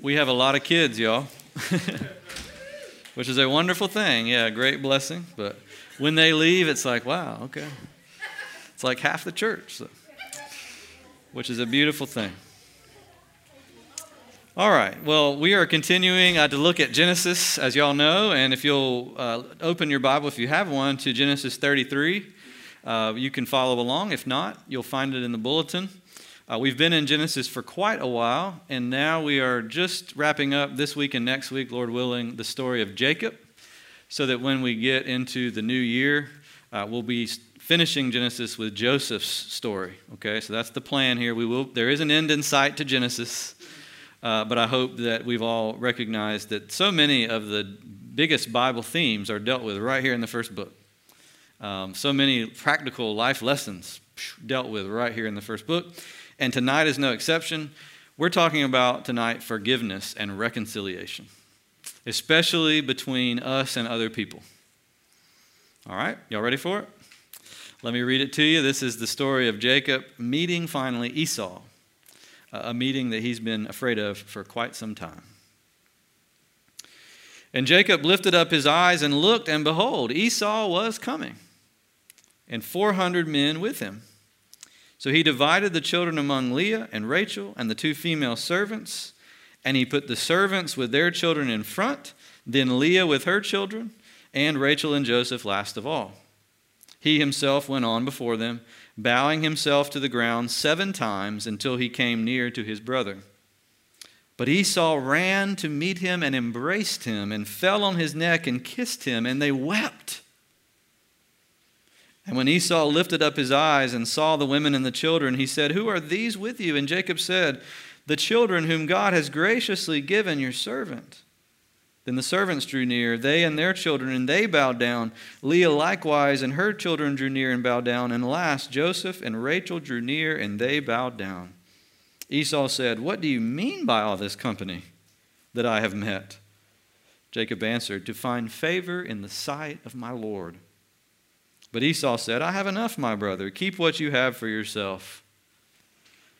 We have a lot of kids, y'all, which is a wonderful thing. Yeah, great blessing. But when they leave, it's like, wow, okay. It's like half the church, so, which is a beautiful thing. All right. Well, we are continuing uh, to look at Genesis, as y'all know. And if you'll uh, open your Bible, if you have one, to Genesis 33, uh, you can follow along. If not, you'll find it in the bulletin. Uh, we've been in Genesis for quite a while, and now we are just wrapping up this week and next week, Lord willing, the story of Jacob, so that when we get into the new year, uh, we'll be finishing Genesis with Joseph's story. Okay, so that's the plan here. We will. There is an end in sight to Genesis. Uh, but I hope that we've all recognized that so many of the biggest Bible themes are dealt with right here in the first book. Um, so many practical life lessons dealt with right here in the first book. And tonight is no exception. We're talking about tonight forgiveness and reconciliation, especially between us and other people. All right, y'all ready for it? Let me read it to you. This is the story of Jacob meeting finally Esau a meeting that he's been afraid of for quite some time. And Jacob lifted up his eyes and looked, and behold, Esau was coming, and 400 men with him. So he divided the children among Leah and Rachel and the two female servants, and he put the servants with their children in front, then Leah with her children, and Rachel and Joseph last of all. He himself went on before them bowing himself to the ground seven times until he came near to his brother. But Esau ran to meet him and embraced him and fell on his neck and kissed him, and they wept. And when Esau lifted up his eyes and saw the women and the children, he said, Who are these with you? And Jacob said, The children whom God has graciously given your servant. Then the servants drew near, they and their children, and they bowed down. Leah likewise and her children drew near and bowed down. And last, Joseph and Rachel drew near, and they bowed down. Esau said, What do you mean by all this company that I have met? Jacob answered, To find favor in the sight of my Lord. But Esau said, I have enough, my brother. Keep what you have for yourself.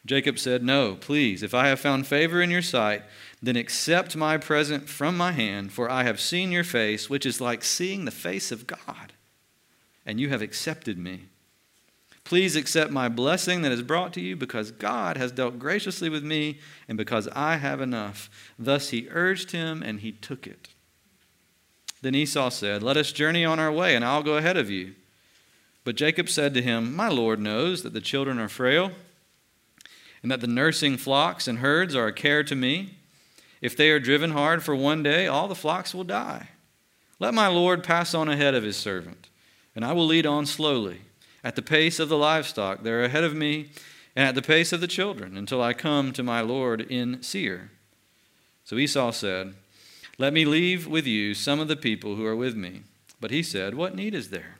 Jacob said, No, please, if I have found favor in your sight, then accept my present from my hand, for I have seen your face, which is like seeing the face of God, and you have accepted me. Please accept my blessing that is brought to you, because God has dealt graciously with me, and because I have enough. Thus he urged him, and he took it. Then Esau said, Let us journey on our way, and I'll go ahead of you. But Jacob said to him, My Lord knows that the children are frail, and that the nursing flocks and herds are a care to me. If they are driven hard for one day, all the flocks will die. Let my Lord pass on ahead of his servant, and I will lead on slowly, at the pace of the livestock that are ahead of me, and at the pace of the children, until I come to my Lord in Seir. So Esau said, Let me leave with you some of the people who are with me. But he said, What need is there?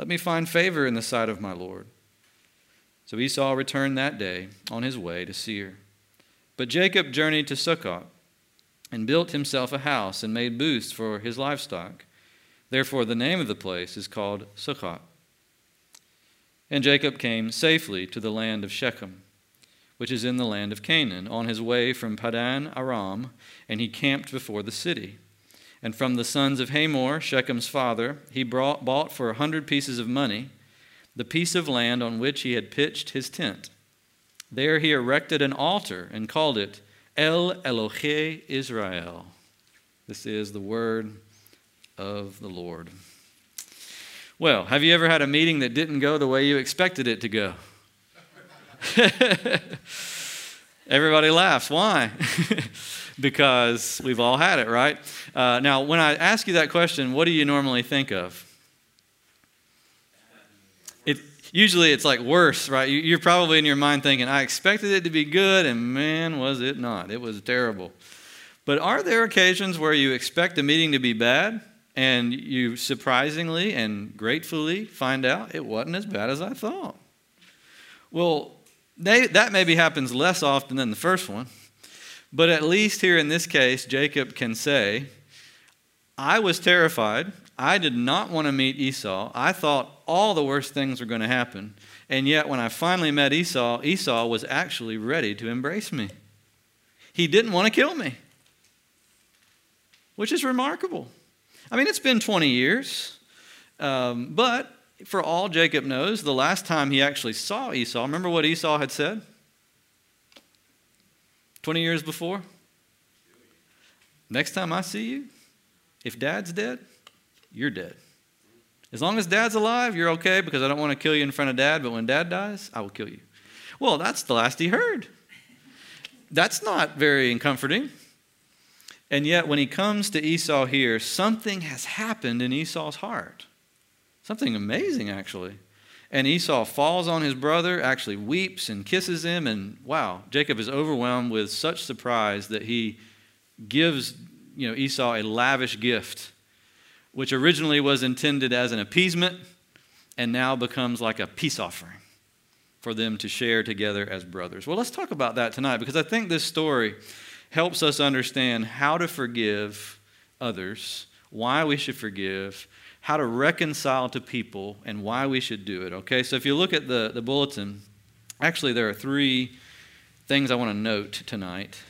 Let me find favor in the sight of my Lord. So Esau returned that day on his way to Seir. But Jacob journeyed to Succoth and built himself a house and made booths for his livestock. Therefore, the name of the place is called Succoth. And Jacob came safely to the land of Shechem, which is in the land of Canaan, on his way from Padan Aram, and he camped before the city. And from the sons of Hamor, Shechem's father, he brought, bought for a hundred pieces of money the piece of land on which he had pitched his tent. There he erected an altar and called it El Elohe Israel. This is the word of the Lord. Well, have you ever had a meeting that didn't go the way you expected it to go? Everybody laughs. Why? because we've all had it, right? Uh, now, when I ask you that question, what do you normally think of? usually it's like worse, right? You're probably in your mind thinking, I expected it to be good, and man, was it not. It was terrible. But are there occasions where you expect a meeting to be bad, and you surprisingly and gratefully find out it wasn't as bad as I thought? Well, they, that maybe happens less often than the first one. But at least here in this case, Jacob can say, I was terrified. I did not want to meet Esau. I thought all the worst things were going to happen. And yet, when I finally met Esau, Esau was actually ready to embrace me. he didn't want to kill me, which is remarkable. I mean, it's been 20 years, um, but for all Jacob knows, the last time he actually saw Esau, remember what Esau had said? 20 years before? Next time I see you, if dad's dead, you're dead. As long as dad's alive, you're okay because I don't want to kill you in front of dad, but when dad dies, I will kill you. Well, that's the last he heard. That's not very comforting. And yet, when he comes to Esau here, something has happened in Esau's heart. Something amazing, actually. And Esau falls on his brother, actually weeps and kisses him. And wow, Jacob is overwhelmed with such surprise that he gives you know, Esau a lavish gift which originally was intended as an appeasement and now becomes like a peace offering for them to share together as brothers. Well, let's talk about that tonight because I think this story helps us understand how to forgive others, why we should forgive, how to reconcile to people, and why we should do it. Okay, so if you look at the, the bulletin, actually, there are three things I want to note tonight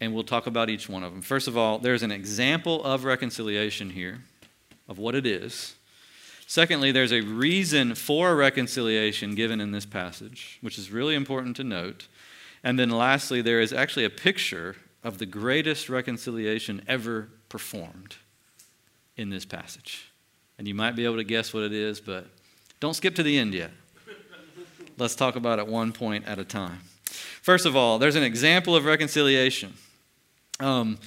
and we'll talk about each one of them. First of all, there's an example of reconciliation here, of what it is. Secondly, there's a reason for reconciliation given in this passage, which is really important to note. And then lastly, there is actually a picture of the greatest reconciliation ever performed in this passage. And you might be able to guess what it is, but don't skip to the end yet. Let's talk about it one point at a time. First of all, there's an example of reconciliation. Um,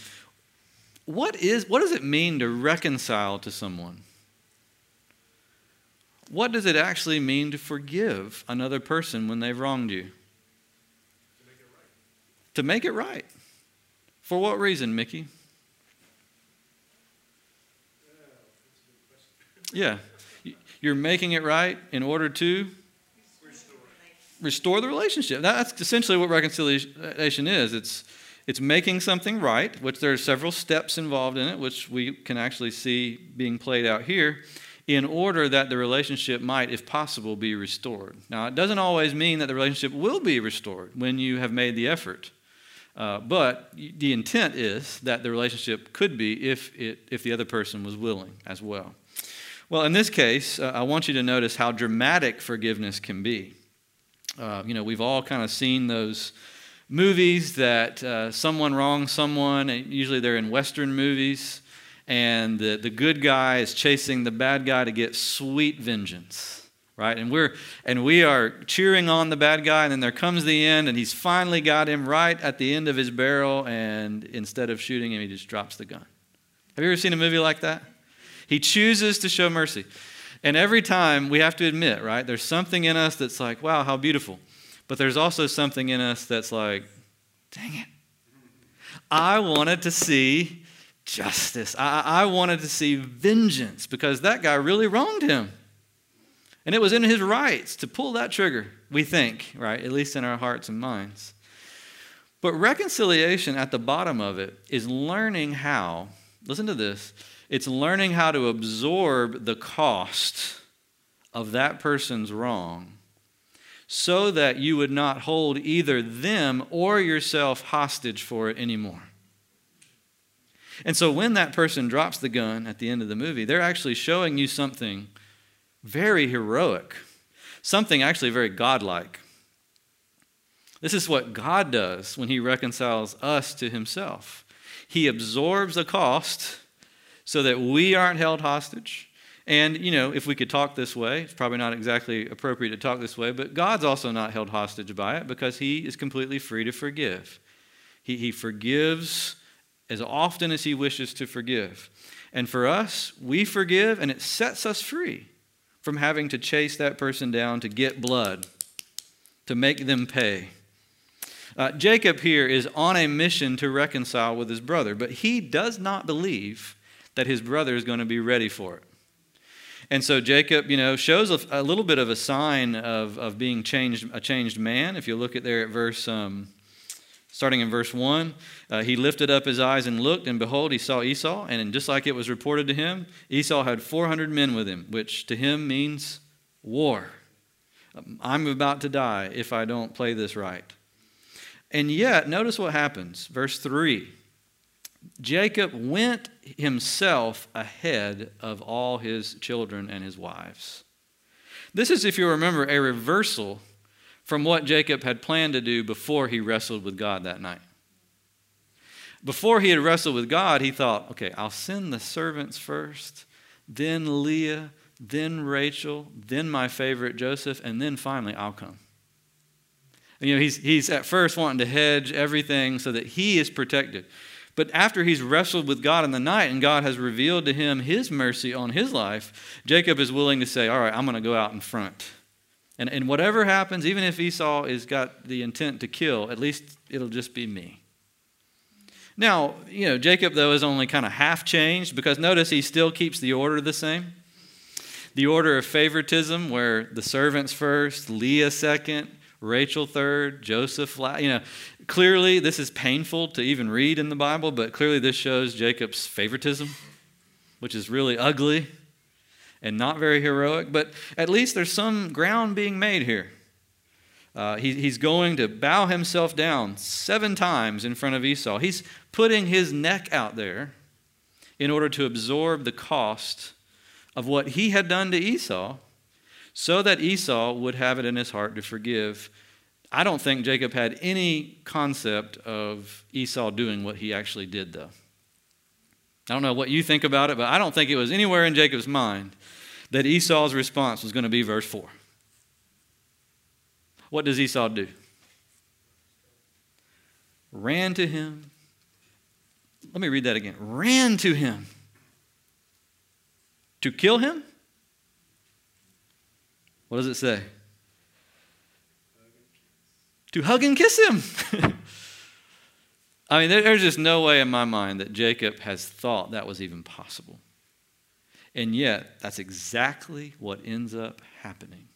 what, is, what does it mean to reconcile to someone? What does it actually mean to forgive another person when they've wronged you? To make it right. To make it right. For what reason, Mickey? Yeah. You're making it right in order to Restore. restore the relationship. That's essentially what reconciliation is. It's it's making something right, which there are several steps involved in it, which we can actually see being played out here, in order that the relationship might, if possible, be restored. Now, it doesn't always mean that the relationship will be restored when you have made the effort. Uh, but the intent is that the relationship could be if, it, if the other person was willing as well. Well, in this case, uh, I want you to notice how dramatic forgiveness can be. Uh, you know, we've all kind of seen those movies that uh, someone wrongs someone, and usually they're in Western movies, and the, the good guy is chasing the bad guy to get sweet vengeance. Right? And we're and we are cheering on the bad guy, and then there comes the end, and he's finally got him right at the end of his barrel, and instead of shooting him, he just drops the gun. Have you ever seen a movie like that? He chooses to show mercy. And every time we have to admit, right, there's something in us that's like, wow, how beautiful. But there's also something in us that's like, dang it. I wanted to see justice. I, I wanted to see vengeance because that guy really wronged him. And it was in his rights to pull that trigger, we think, right? At least in our hearts and minds. But reconciliation at the bottom of it is learning how, listen to this, it's learning how to absorb the cost of that person's wrong so that you would not hold either them or yourself hostage for it anymore. And so when that person drops the gun at the end of the movie, they're actually showing you something very heroic, something actually very godlike. This is what God does when He reconciles us to Himself. He absorbs the cost so that we aren't held hostage and, you know, if we could talk this way, it's probably not exactly appropriate to talk this way, but God's also not held hostage by it because He is completely free to forgive. He, he forgives as often as He wishes to forgive. And for us, we forgive and it sets us free from having to chase that person down to get blood, to make them pay. Uh, Jacob here is on a mission to reconcile with his brother, but he does not believe that his brother is going to be ready for it. And so Jacob, you know, shows a, a, little bit of a sign of, of being changed, a changed man. If you look at there at verse, um, starting in verse 1, uh, he lifted up his eyes and looked, and behold, he saw Esau. And just like it was reported to him, Esau had 400 men with him, which to him means war. I'm about to die if I don't play this right. And yet, notice what happens. Verse 3 Jacob went himself ahead of all his children and his wives. This is, if you remember, a reversal from what Jacob had planned to do before he wrestled with God that night. Before he had wrestled with God, he thought, okay, I'll send the servants first, then Leah, then Rachel, then my favorite Joseph, and then finally I'll come. And, you know, he's, he's at first wanting to hedge everything so that he is protected. But after he's wrestled with God in the night and God has revealed to him his mercy on his life, Jacob is willing to say, All right, I'm going to go out in front. And, and whatever happens, even if Esau has got the intent to kill, at least it'll just be me. Now, you know, Jacob, though, is only kind of half changed because notice he still keeps the order the same. The order of favoritism, where the servants first, Leah second, Rachel third, Joseph. You know, clearly this is painful to even read in the Bible, but clearly this shows Jacob's favoritism, which is really ugly and not very heroic. But at least there's some ground being made here. Uh, he, he's going to bow himself down seven times in front of Esau. He's putting his neck out there in order to absorb the cost of what he had done to Esau so that Esau would have it in his heart to forgive. I don't think Jacob had any concept of Esau doing what he actually did, though. I don't know what you think about it, but I don't think it was anywhere in Jacob's mind that Esau's response was going to be verse 4. What does Esau do? Ran to him. Let me read that again. Ran to him. To kill him? What does it say? To hug and kiss him. I mean, there's just no way in my mind that Jacob has thought that was even possible. And yet, that's exactly what ends up happening.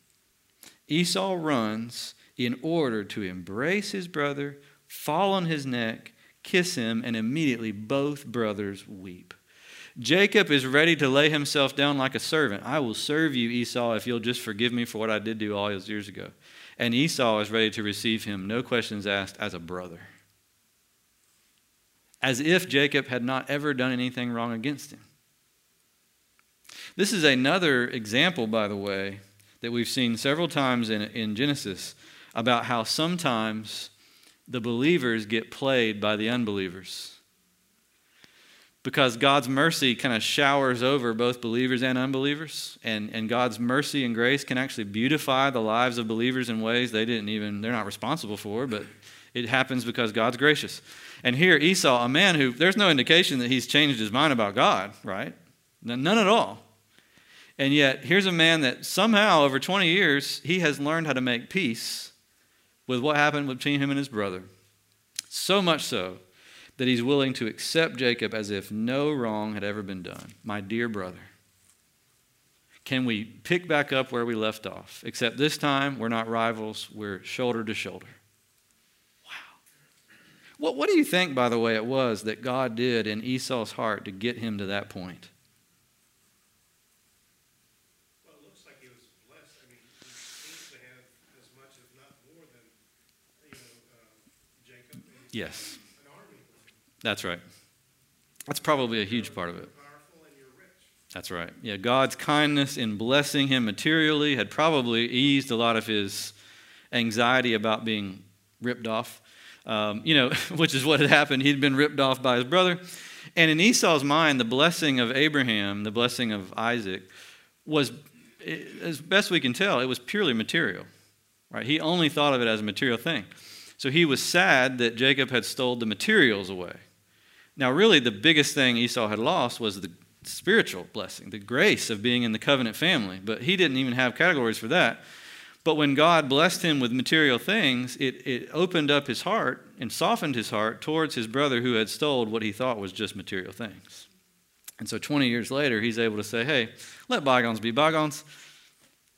Esau runs in order to embrace his brother, fall on his neck, kiss him, and immediately both brothers weep. Jacob is ready to lay himself down like a servant. I will serve you, Esau, if you'll just forgive me for what I did you all those years ago. And Esau is ready to receive him, no questions asked, as a brother. As if Jacob had not ever done anything wrong against him. This is another example, by the way, that we've seen several times in, in Genesis about how sometimes the believers get played by the unbelievers because God's mercy kind of showers over both believers and unbelievers. And, and God's mercy and grace can actually beautify the lives of believers in ways they didn't even, they're not responsible for, but it happens because God's gracious. And here, Esau, a man who, there's no indication that he's changed his mind about God, right? None at all. And yet, here's a man that somehow, over 20 years, he has learned how to make peace with what happened between him and his brother. So much so that he's willing to accept Jacob as if no wrong had ever been done. My dear brother, can we pick back up where we left off? Except this time, we're not rivals, we're shoulder to shoulder. Wow. What, what do you think, by the way, it was that God did in Esau's heart to get him to that point? Well, it looks like he was blessed. I mean, he seems to have as much, if not more than, you know, uh, Jacob. Yes. An army with him. That's right. That's probably a huge part of it. That's right. Yeah, God's kindness in blessing him materially had probably eased a lot of his anxiety about being ripped off. Um, you know, which is what had happened. He'd been ripped off by his brother. And in Esau's mind, the blessing of Abraham, the blessing of Isaac, was, as best we can tell, it was purely material. Right? He only thought of it as a material thing. So he was sad that Jacob had stole the materials away. Now, really, the biggest thing Esau had lost was the spiritual blessing, the grace of being in the covenant family. But he didn't even have categories for that. But when God blessed him with material things, it, it opened up his heart and softened his heart towards his brother who had stolen what he thought was just material things. And so 20 years later, he's able to say, hey, let bygones be bygones.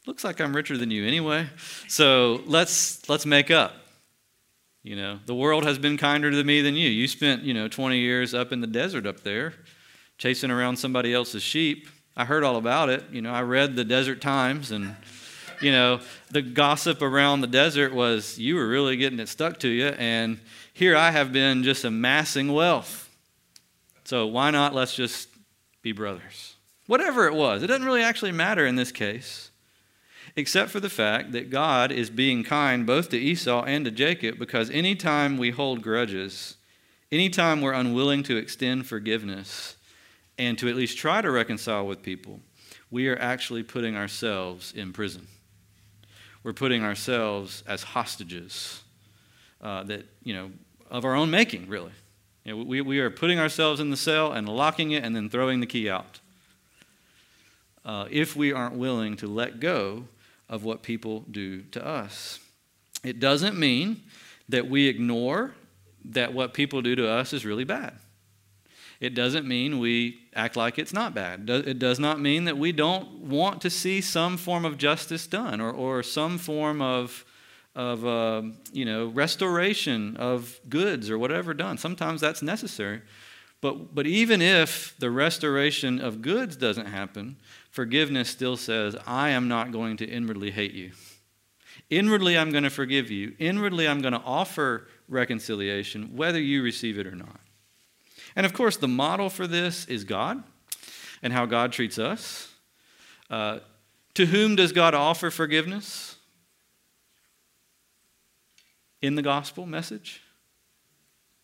Looks like I'm richer than you anyway. So let's, let's make up. You know, the world has been kinder to me than you. You spent, you know, 20 years up in the desert up there chasing around somebody else's sheep. I heard all about it. You know, I read the Desert Times and you know, the gossip around the desert was you were really getting it stuck to you, and here I have been just amassing wealth. So why not let's just be brothers? Whatever it was, it doesn't really actually matter in this case, except for the fact that God is being kind both to Esau and to Jacob because anytime we hold grudges, anytime we're unwilling to extend forgiveness and to at least try to reconcile with people, we are actually putting ourselves in prison. We're putting ourselves as hostages uh, that, you know, of our own making, really. You know, we, we are putting ourselves in the cell and locking it and then throwing the key out. Uh, if we aren't willing to let go of what people do to us. It doesn't mean that we ignore that what people do to us is really bad. It doesn't mean we act like it's not bad. It does not mean that we don't want to see some form of justice done or, or some form of, of uh, you know, restoration of goods or whatever done. Sometimes that's necessary. But, but even if the restoration of goods doesn't happen, forgiveness still says, I am not going to inwardly hate you. Inwardly, I'm going to forgive you. Inwardly, I'm going to offer reconciliation, whether you receive it or not. And of course, the model for this is God and how God treats us. Uh, to whom does God offer forgiveness? In the gospel message?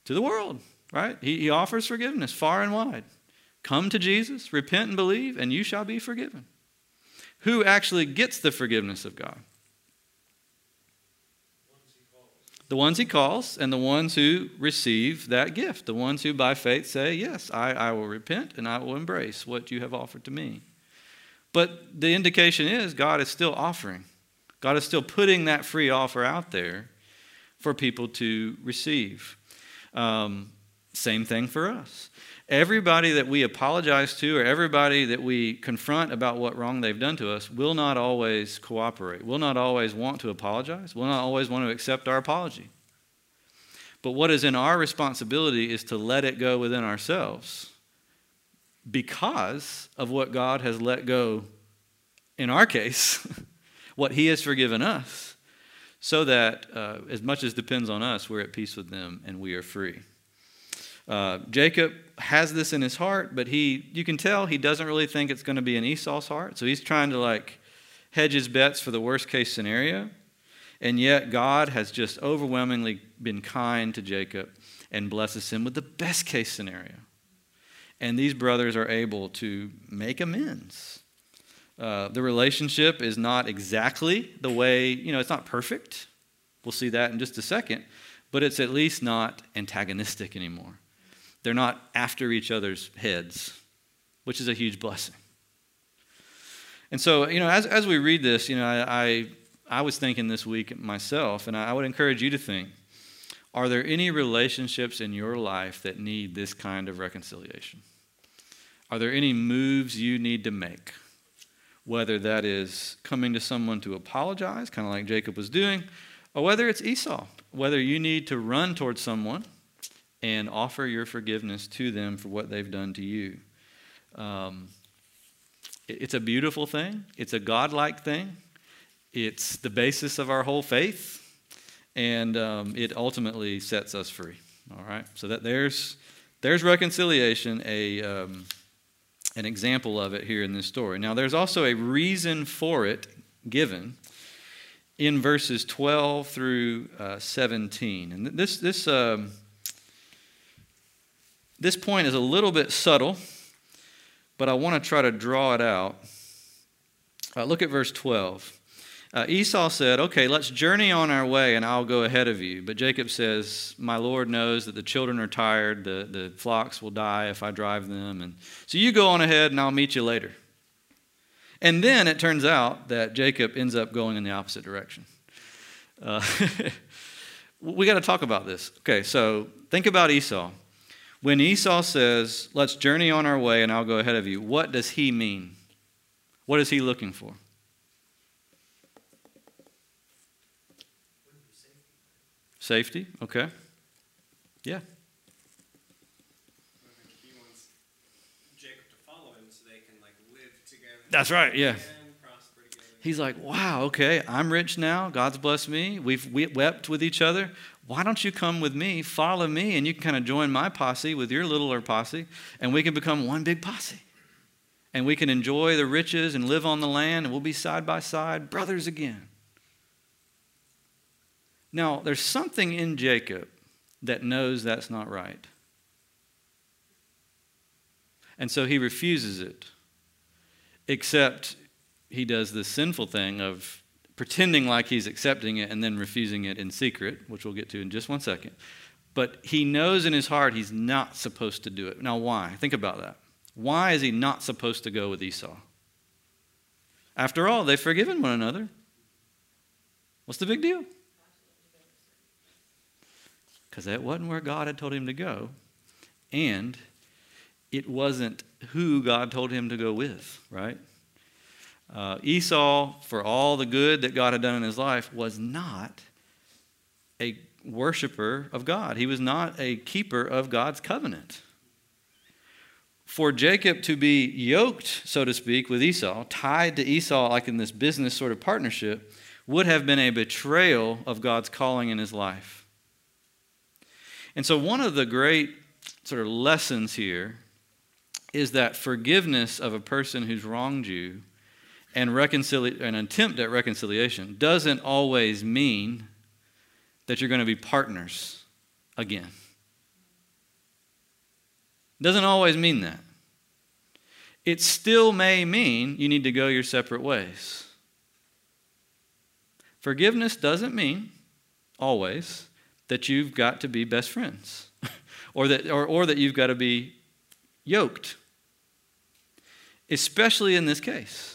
To the world, right? He, he offers forgiveness far and wide. Come to Jesus, repent and believe, and you shall be forgiven. Who actually gets the forgiveness of God? The ones he calls, and the ones who receive that gift. The ones who by faith say, Yes, I, I will repent and I will embrace what you have offered to me. But the indication is God is still offering. God is still putting that free offer out there for people to receive. Um, same thing for us. Everybody that we apologize to or everybody that we confront about what wrong they've done to us will not always cooperate, will not always want to apologize, will not always want to accept our apology. But what is in our responsibility is to let it go within ourselves because of what God has let go in our case, what He has forgiven us, so that uh, as much as depends on us, we're at peace with them and we are free. Uh, Jacob has this in his heart, but he, you can tell he doesn't really think it's going to be in Esau's heart. So he's trying to like hedge his bets for the worst case scenario. And yet God has just overwhelmingly been kind to Jacob and blesses him with the best case scenario. And these brothers are able to make amends. Uh, the relationship is not exactly the way, you know, it's not perfect. We'll see that in just a second, but it's at least not antagonistic anymore. They're not after each other's heads, which is a huge blessing. And so, you know, as, as we read this, you know, I, I, I was thinking this week myself, and I, I would encourage you to think are there any relationships in your life that need this kind of reconciliation? Are there any moves you need to make? Whether that is coming to someone to apologize, kind of like Jacob was doing, or whether it's Esau, whether you need to run towards someone and offer your forgiveness to them for what they've done to you. Um, it's a beautiful thing, it's a godlike thing, it's the basis of our whole faith, and um, it ultimately sets us free. All right, so that there's there's reconciliation, a um, an example of it here in this story. Now, there's also a reason for it given in verses 12 through uh, 17, and this this um, this point is a little bit subtle, but I want to try to draw it out. Uh, look at verse 12. Uh, Esau said, Okay, let's journey on our way, and I'll go ahead of you. But Jacob says, My Lord knows that the children are tired, the, the flocks will die if I drive them. And so you go on ahead, and I'll meet you later. And then it turns out that Jacob ends up going in the opposite direction. Uh, we got to talk about this. Okay, so think about Esau. When Esau says, Let's journey on our way and I'll go ahead of you, what does he mean? What is he looking for? Safety, okay. Yeah. He wants Jacob to follow him so they can like live together. That's right, yeah. He's like, wow, okay, I'm rich now. God's blessed me. We've wept with each other. Why don't you come with me, follow me, and you can kind of join my posse with your littler posse, and we can become one big posse. And we can enjoy the riches and live on the land, and we'll be side by side, brothers again. Now, there's something in Jacob that knows that's not right. And so he refuses it, except he does this sinful thing of pretending like he's accepting it and then refusing it in secret, which we'll get to in just one second. But he knows in his heart he's not supposed to do it. Now, why? Think about that. Why is he not supposed to go with Esau? After all, they've forgiven one another. What's the big deal? Because that wasn't where God had told him to go. And it wasn't who God told him to go with, right? Uh, Esau, for all the good that God had done in his life, was not a worshiper of God. He was not a keeper of God's covenant. For Jacob to be yoked, so to speak, with Esau, tied to Esau like in this business sort of partnership, would have been a betrayal of God's calling in his life. And so, one of the great sort of lessons here is that forgiveness of a person who's wronged you and an attempt at reconciliation doesn't always mean that you're going to be partners again. Doesn't always mean that. It still may mean you need to go your separate ways. Forgiveness doesn't mean always that you've got to be best friends or, that, or, or that you've got to be yoked, especially in this case.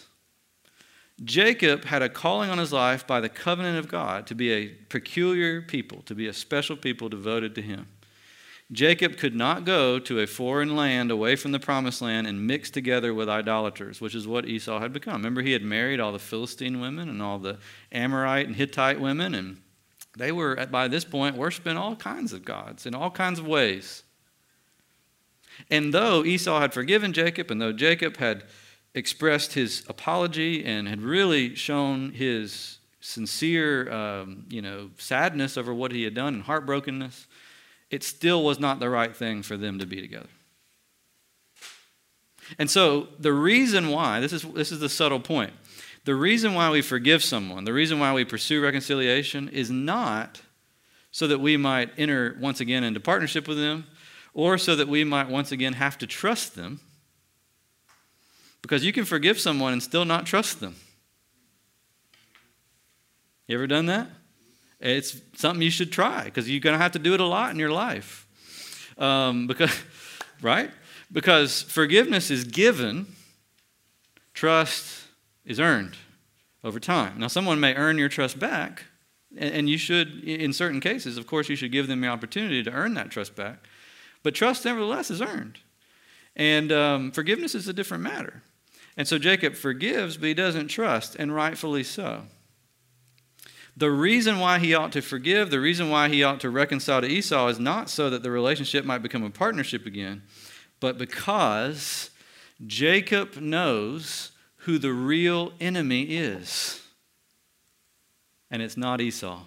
Jacob had a calling on his life by the covenant of God to be a peculiar people, to be a special people devoted to him. Jacob could not go to a foreign land away from the promised land and mix together with idolaters, which is what Esau had become. Remember, he had married all the Philistine women and all the Amorite and Hittite women, and they were, by this point, worshiping all kinds of gods in all kinds of ways. And though Esau had forgiven Jacob, and though Jacob had expressed his apology and had really shown his sincere, um, you know, sadness over what he had done and heartbrokenness, it still was not the right thing for them to be together. And so the reason why, this is, this is the subtle point, the reason why we forgive someone, the reason why we pursue reconciliation is not so that we might enter once again into partnership with them or so that we might once again have to trust them because you can forgive someone and still not trust them. You ever done that? It's something you should try because you're going to have to do it a lot in your life. Um, because, right? Because forgiveness is given, trust is earned over time. Now, someone may earn your trust back, and you should, in certain cases, of course, you should give them the opportunity to earn that trust back. But trust, nevertheless, is earned. And um, forgiveness is a different matter. And so Jacob forgives, but he doesn't trust, and rightfully so. The reason why he ought to forgive, the reason why he ought to reconcile to Esau is not so that the relationship might become a partnership again, but because Jacob knows who the real enemy is. And it's not Esau.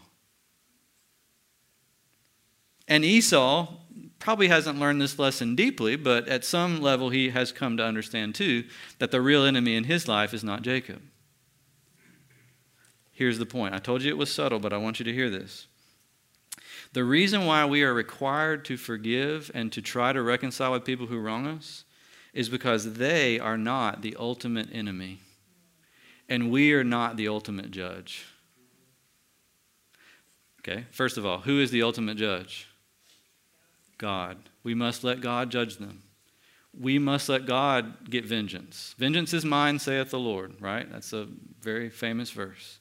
And Esau probably hasn't learned this lesson deeply, but at some level he has come to understand too that the real enemy in his life is not Jacob. Here's the point. I told you it was subtle, but I want you to hear this. The reason why we are required to forgive and to try to reconcile with people who wrong us is because they are not the ultimate enemy, and we are not the ultimate judge. Okay, first of all, who is the ultimate judge? God. We must let God judge them. We must let God get vengeance. Vengeance is mine, saith the Lord, right? That's a very famous verse.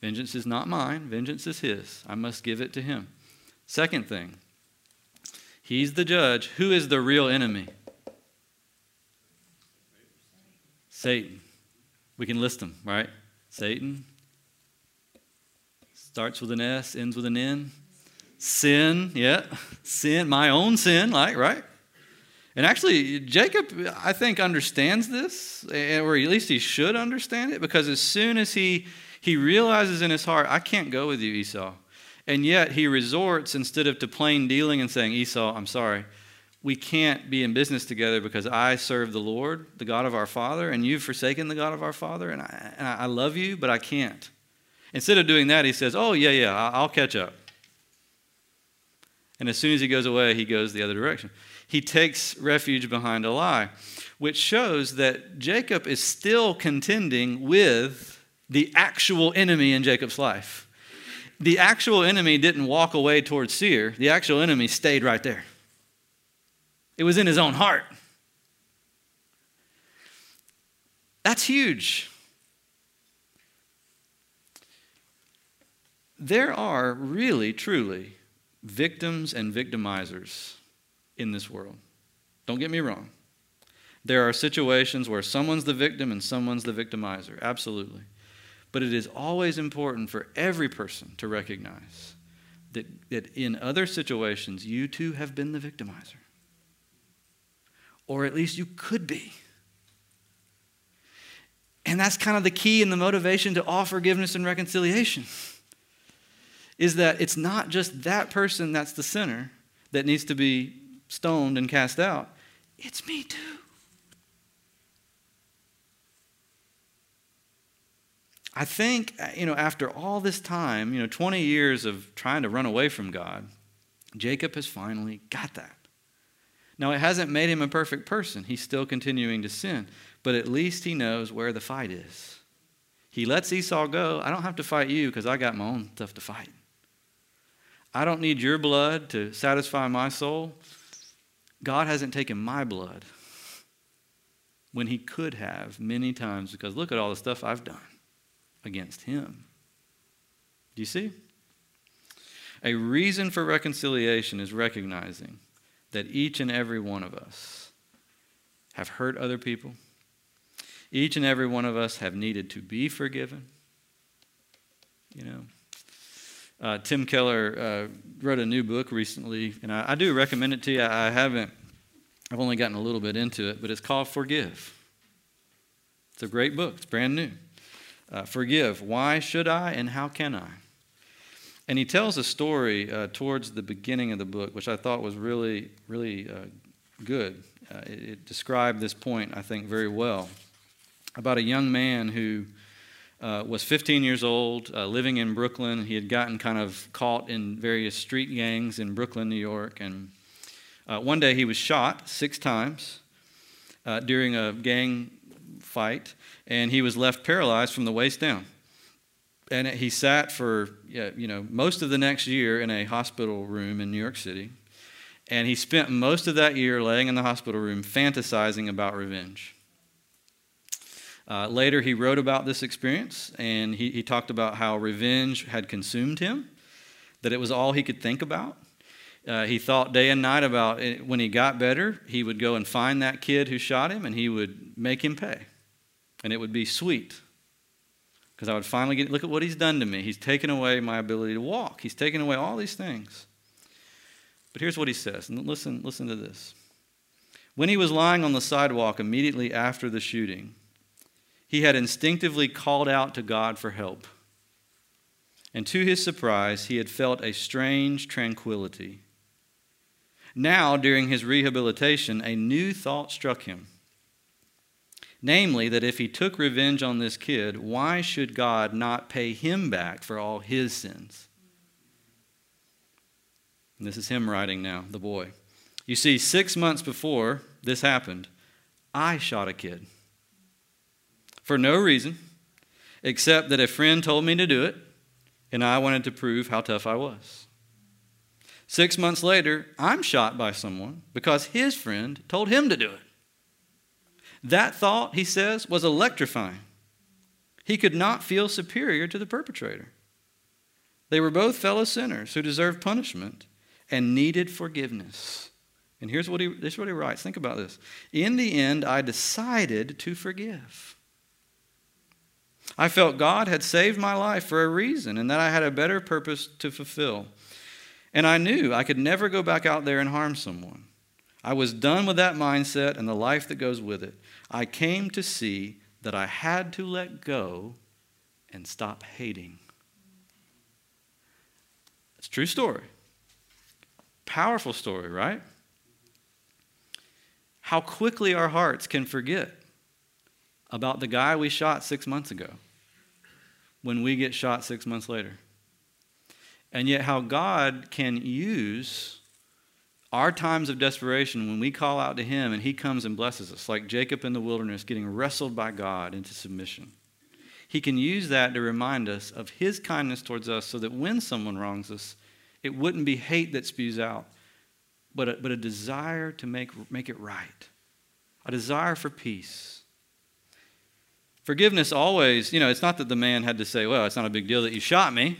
Vengeance is not mine, vengeance is His. I must give it to Him. Second thing, He's the judge. Who is the real enemy? Satan. We can list them, right? Satan starts with an S, ends with an N. Sin, yeah. Sin, my own sin, like, right? And actually, Jacob, I think, understands this, eh, or at least he should understand it, because as soon as he, he realizes in his heart, I can't go with you, Esau. And yet he resorts, instead of to plain dealing and saying, Esau, I'm sorry, we can't be in business together because I serve the Lord, the God of our Father, and you've forsaken the God of our Father, and I, and I love you, but I can't. Instead of doing that, he says, Oh, yeah, yeah, I'll catch up. And as soon as he goes away, he goes the other direction he takes refuge behind a lie, which shows that Jacob is still contending with the actual enemy in Jacob's life. The actual enemy didn't walk away towards Seir, the actual enemy stayed right there. It was in his own heart. That's huge. There are really, truly victims and victimizers in this world. Don't get me wrong. There are situations where someone's the victim and someone's the victimizer, absolutely. But it is always important for every person to recognize that, that in other situations, you too have been the victimizer. Or at least you could be. And that's kind of the key and the motivation to all forgiveness and reconciliation. Is that it's not just that person that's the sinner that needs to be stoned and cast out, it's me too. I think, you know, after all this time, you know, 20 years of trying to run away from God, Jacob has finally got that. Now, it hasn't made him a perfect person. He's still continuing to sin, but at least he knows where the fight is. He lets Esau go. I don't have to fight you because I got my own stuff to fight. I don't need your blood to satisfy my soul. God hasn't taken my blood when He could have many times because look at all the stuff I've done against Him. Do you see? A reason for reconciliation is recognizing that each and every one of us have hurt other people. Each and every one of us have needed to be forgiven. You know, uh, Tim Keller uh, wrote a new book recently, and I, I, do recommend it to you. I haven't, I've only gotten a little bit into it, but it's called Forgive. It's a great book, it's brand new. Uh, Forgive. Why should I and how can I? And he tells a story uh, towards the beginning of the book, which I thought was really, really uh, good. Uh, it, it described this point, I think, very well about a young man who uh, was 15 years old, uh, living in Brooklyn. He had gotten kind of caught in various street gangs in Brooklyn, New York. And uh, one day he was shot six times uh, during a gang fight, and he was left paralyzed from the waist down. And he sat for you know most of the next year in a hospital room in New York City, and he spent most of that year laying in the hospital room fantasizing about revenge. Uh, later, he wrote about this experience and he, he talked about how revenge had consumed him, that it was all he could think about. Uh, he thought day and night about it. when he got better, he would go and find that kid who shot him and he would make him pay. And it would be sweet. Because I would finally get, look at what he's done to me. He's taken away my ability to walk, he's taken away all these things. But here's what he says. And listen, listen to this. When he was lying on the sidewalk immediately after the shooting, he had instinctively called out to God for help. And to his surprise, he had felt a strange tranquility. Now, during his rehabilitation, a new thought struck him. Namely, that if he took revenge on this kid, why should God not pay him back for all his sins? And this is him writing now, the boy. You see, six months before this happened, I shot a kid for no reason except that a friend told me to do it, and I wanted to prove how tough I was. Six months later, I'm shot by someone because his friend told him to do it. That thought, he says, was electrifying. He could not feel superior to the perpetrator. They were both fellow sinners who deserved punishment and needed forgiveness. And here's what he, what he writes. Think about this. In the end, I decided to forgive. I felt God had saved my life for a reason and that I had a better purpose to fulfill. And I knew I could never go back out there and harm someone. I was done with that mindset and the life that goes with it. I came to see that I had to let go and stop hating. It's true story. Powerful story, right? How quickly our hearts can forget about the guy we shot six months ago when we get shot six months later. And yet, how God can use our times of desperation when we call out to Him and He comes and blesses us, like Jacob in the wilderness getting wrestled by God into submission. He can use that to remind us of His kindness towards us so that when someone wrongs us, it wouldn't be hate that spews out, but a, but a desire to make, make it right, a desire for peace. Forgiveness always, you know, it's not that the man had to say, well, it's not a big deal that you shot me.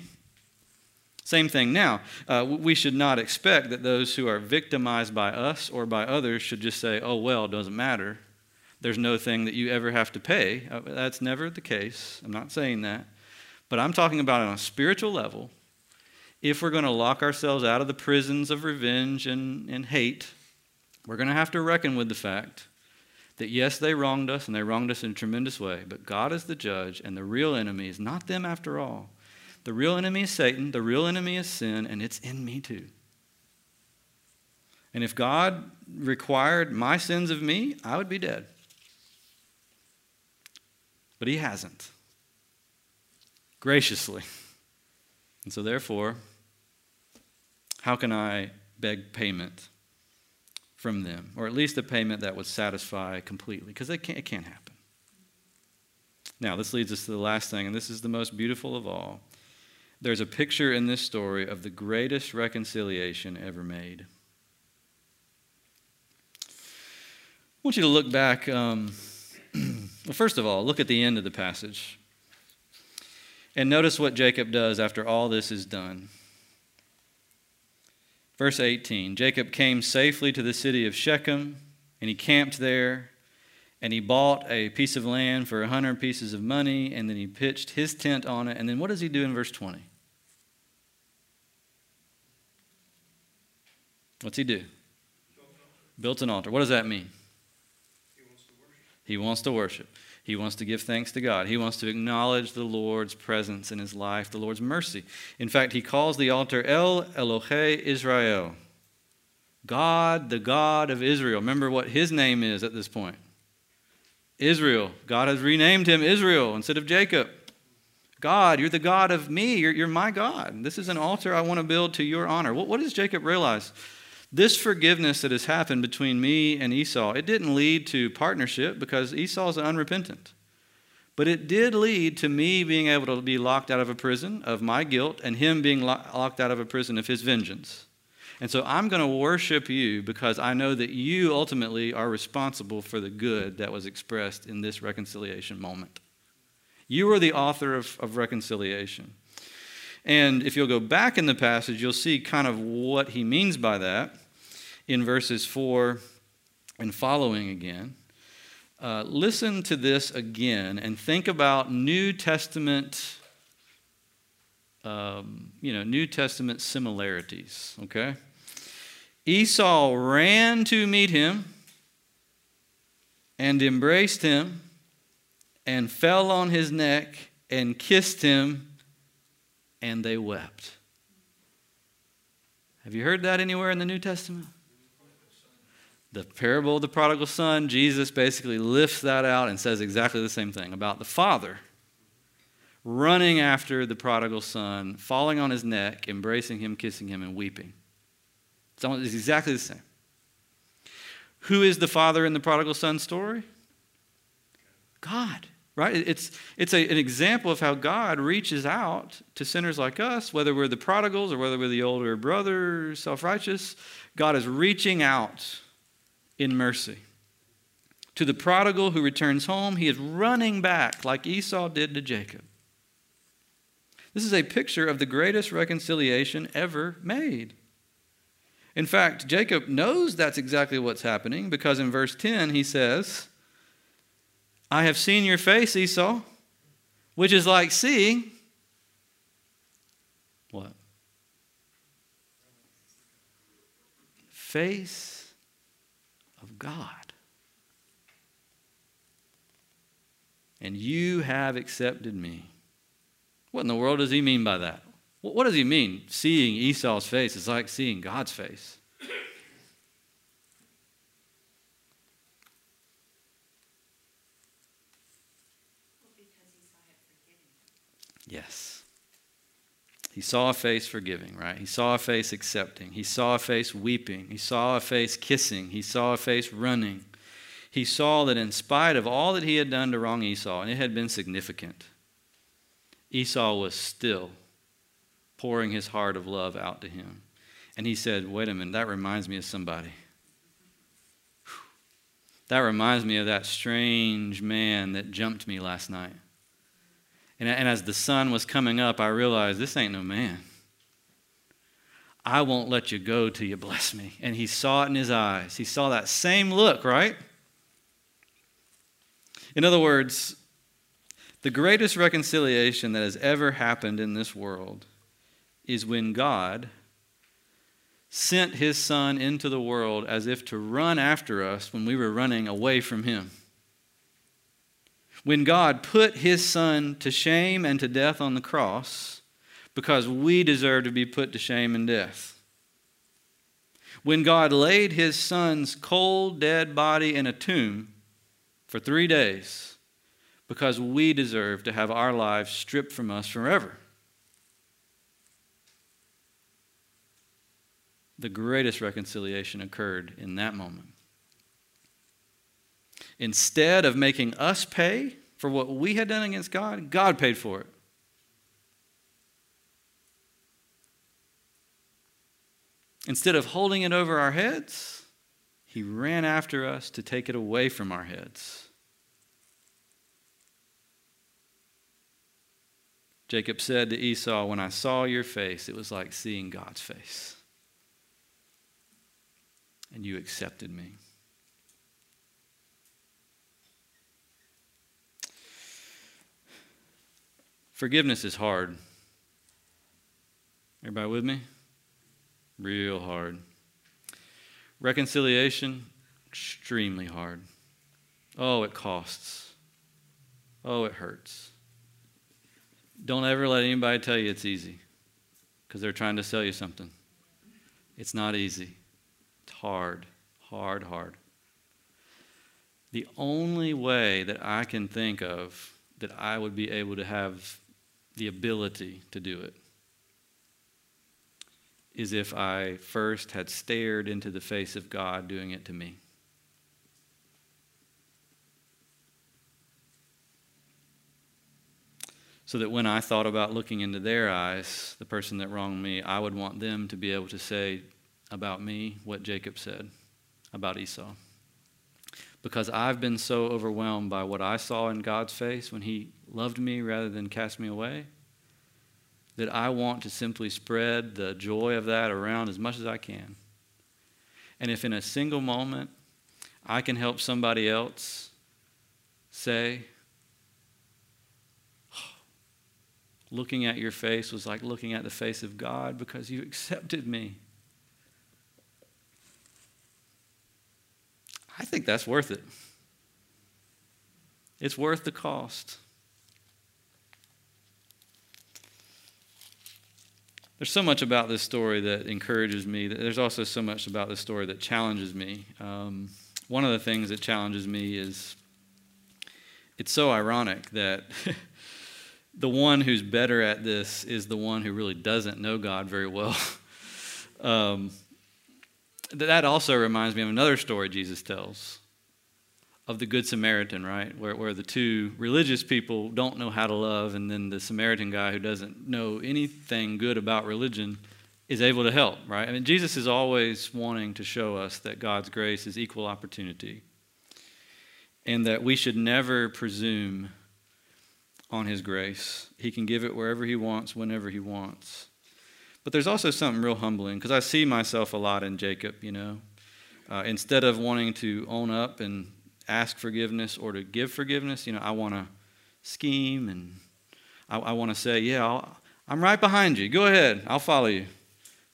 Same thing now. Uh, we should not expect that those who are victimized by us or by others should just say, oh, well, it doesn't matter. There's no thing that you ever have to pay. Uh, that's never the case. I'm not saying that. But I'm talking about on a spiritual level. If we're going to lock ourselves out of the prisons of revenge and, and hate, we're going to have to reckon with the fact that yes, they wronged us and they wronged us in a tremendous way, but God is the judge and the real enemy is not them after all. The real enemy is Satan, the real enemy is sin, and it's in me too. And if God required my sins of me, I would be dead. But He hasn't. Graciously. And so, therefore, how can I beg payment from them? Or at least a payment that would satisfy completely? Because it can't, it can't happen. Now, this leads us to the last thing, and this is the most beautiful of all. There's a picture in this story of the greatest reconciliation ever made. I want you to look back. Um, well, first of all, look at the end of the passage. And notice what Jacob does after all this is done. Verse 18 Jacob came safely to the city of Shechem, and he camped there, and he bought a piece of land for a hundred pieces of money, and then he pitched his tent on it. And then what does he do in verse 20? What's he do? Built an altar. What does that mean? He wants to worship. He wants to give thanks to God. He wants to acknowledge the Lord's presence in his life, the Lord's mercy. In fact, he calls the altar El Elohe Israel. God, the God of Israel. Remember what his name is at this point Israel. God has renamed him Israel instead of Jacob. God, you're the God of me. You're, you're my God. This is an altar I want to build to your honor. What, what does Jacob realize? This forgiveness that has happened between me and Esau, it didn't lead to partnership because Esau is unrepentant. But it did lead to me being able to be locked out of a prison of my guilt and him being locked out of a prison of his vengeance. And so I'm going to worship you because I know that you ultimately are responsible for the good that was expressed in this reconciliation moment. You are the author of, of reconciliation. And if you'll go back in the passage, you'll see kind of what he means by that in verses 4 and following again. Uh, listen to this again and think about New Testament, um, you know, New Testament similarities, okay? Esau ran to meet him and embraced him and fell on his neck and kissed him and they wept. Have you heard that anywhere in the New Testament? The parable of the prodigal son, Jesus basically lifts that out and says exactly the same thing about the father running after the prodigal son, falling on his neck, embracing him, kissing him, and weeping. It's exactly the same. Who is the father in the prodigal son story? God right? It's, it's a, an example of how God reaches out to sinners like us, whether we're the prodigals or whether we're the older brother, self righteous. God is reaching out in mercy. To the prodigal who returns home, he is running back like Esau did to Jacob. This is a picture of the greatest reconciliation ever made. In fact, Jacob knows that's exactly what's happening because in verse 10 he says, I have seen your face, Esau, which is like seeing what? Face God. And you have accepted me. What in the world does he mean by that? What does he mean? Seeing Esau's face is like seeing God's face. Yes. He saw a face forgiving, right? He saw a face accepting. He saw a face weeping. He saw a face kissing. He saw a face running. He saw that in spite of all that he had done to wrong Esau, and it had been significant, Esau was still pouring his heart of love out to him. And he said, Wait a minute, that reminds me of somebody. That reminds me of that strange man that jumped me last night. And, and as the sun was coming up, I realized this ain't no man. I won't let you go till you bless me. And he saw it in his eyes. He saw that same look, right? In other words, the greatest reconciliation that has ever happened in this world is when God sent his son into the world as if to run after us when we were running away from him when God put his son to shame and to death on the cross because we deserve to be put to shame and death. When God laid his son's cold, dead body in a tomb for three days because we deserve to have our lives stripped from us forever. The greatest reconciliation occurred in that moment. Instead of making us pay for what we had done against God, God paid for it. Instead of holding it over our heads, he ran after us to take it away from our heads. Jacob said to Esau, When I saw your face, it was like seeing God's face. And you accepted me. Forgiveness is hard. Everybody with me? Real hard. Reconciliation, extremely hard. Oh, it costs. Oh, it hurts. Don't ever let anybody tell you it's easy because they're trying to sell you something. It's not easy. It's hard, hard, hard. The only way that I can think of that I would be able to have the ability to do it is if I first had stared into the face of God doing it to me. So that when I thought about looking into their eyes, the person that wronged me, I would want them to be able to say about me what Jacob said about Esau. Because I've been so overwhelmed by what I saw in God's face when He loved me rather than cast me away, that I want to simply spread the joy of that around as much as I can. And if in a single moment I can help somebody else say, oh, looking at your face was like looking at the face of God because you accepted me. I think that's worth it. It's worth the cost. There's so much about this story that encourages me. There's also so much about this story that challenges me. Um, one of the things that challenges me is it's so ironic that the one who's better at this is the one who really doesn't know God very well. um, that also reminds me of another story Jesus tells of the Good Samaritan, right? Where, where the two religious people don't know how to love, and then the Samaritan guy who doesn't know anything good about religion is able to help, right? I mean, Jesus is always wanting to show us that God's grace is equal opportunity and that we should never presume on his grace. He can give it wherever he wants, whenever he wants. But there's also something real humbling because I see myself a lot in Jacob, you know. Uh, instead of wanting to own up and ask forgiveness or to give forgiveness. You know, I want to scheme and I, I want to say, yeah, i am right behind you. Go ahead, I'll follow you.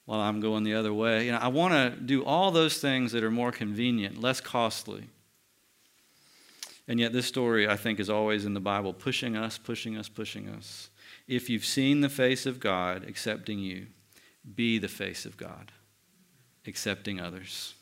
while I'm going the other way. You know, I want to do all those things that are more convenient, less costly. And yet, this story, I think, is always in the Bible pushing us, pushing us, pushing us. If you've seen the face of God accepting you, be the face of God, accepting others.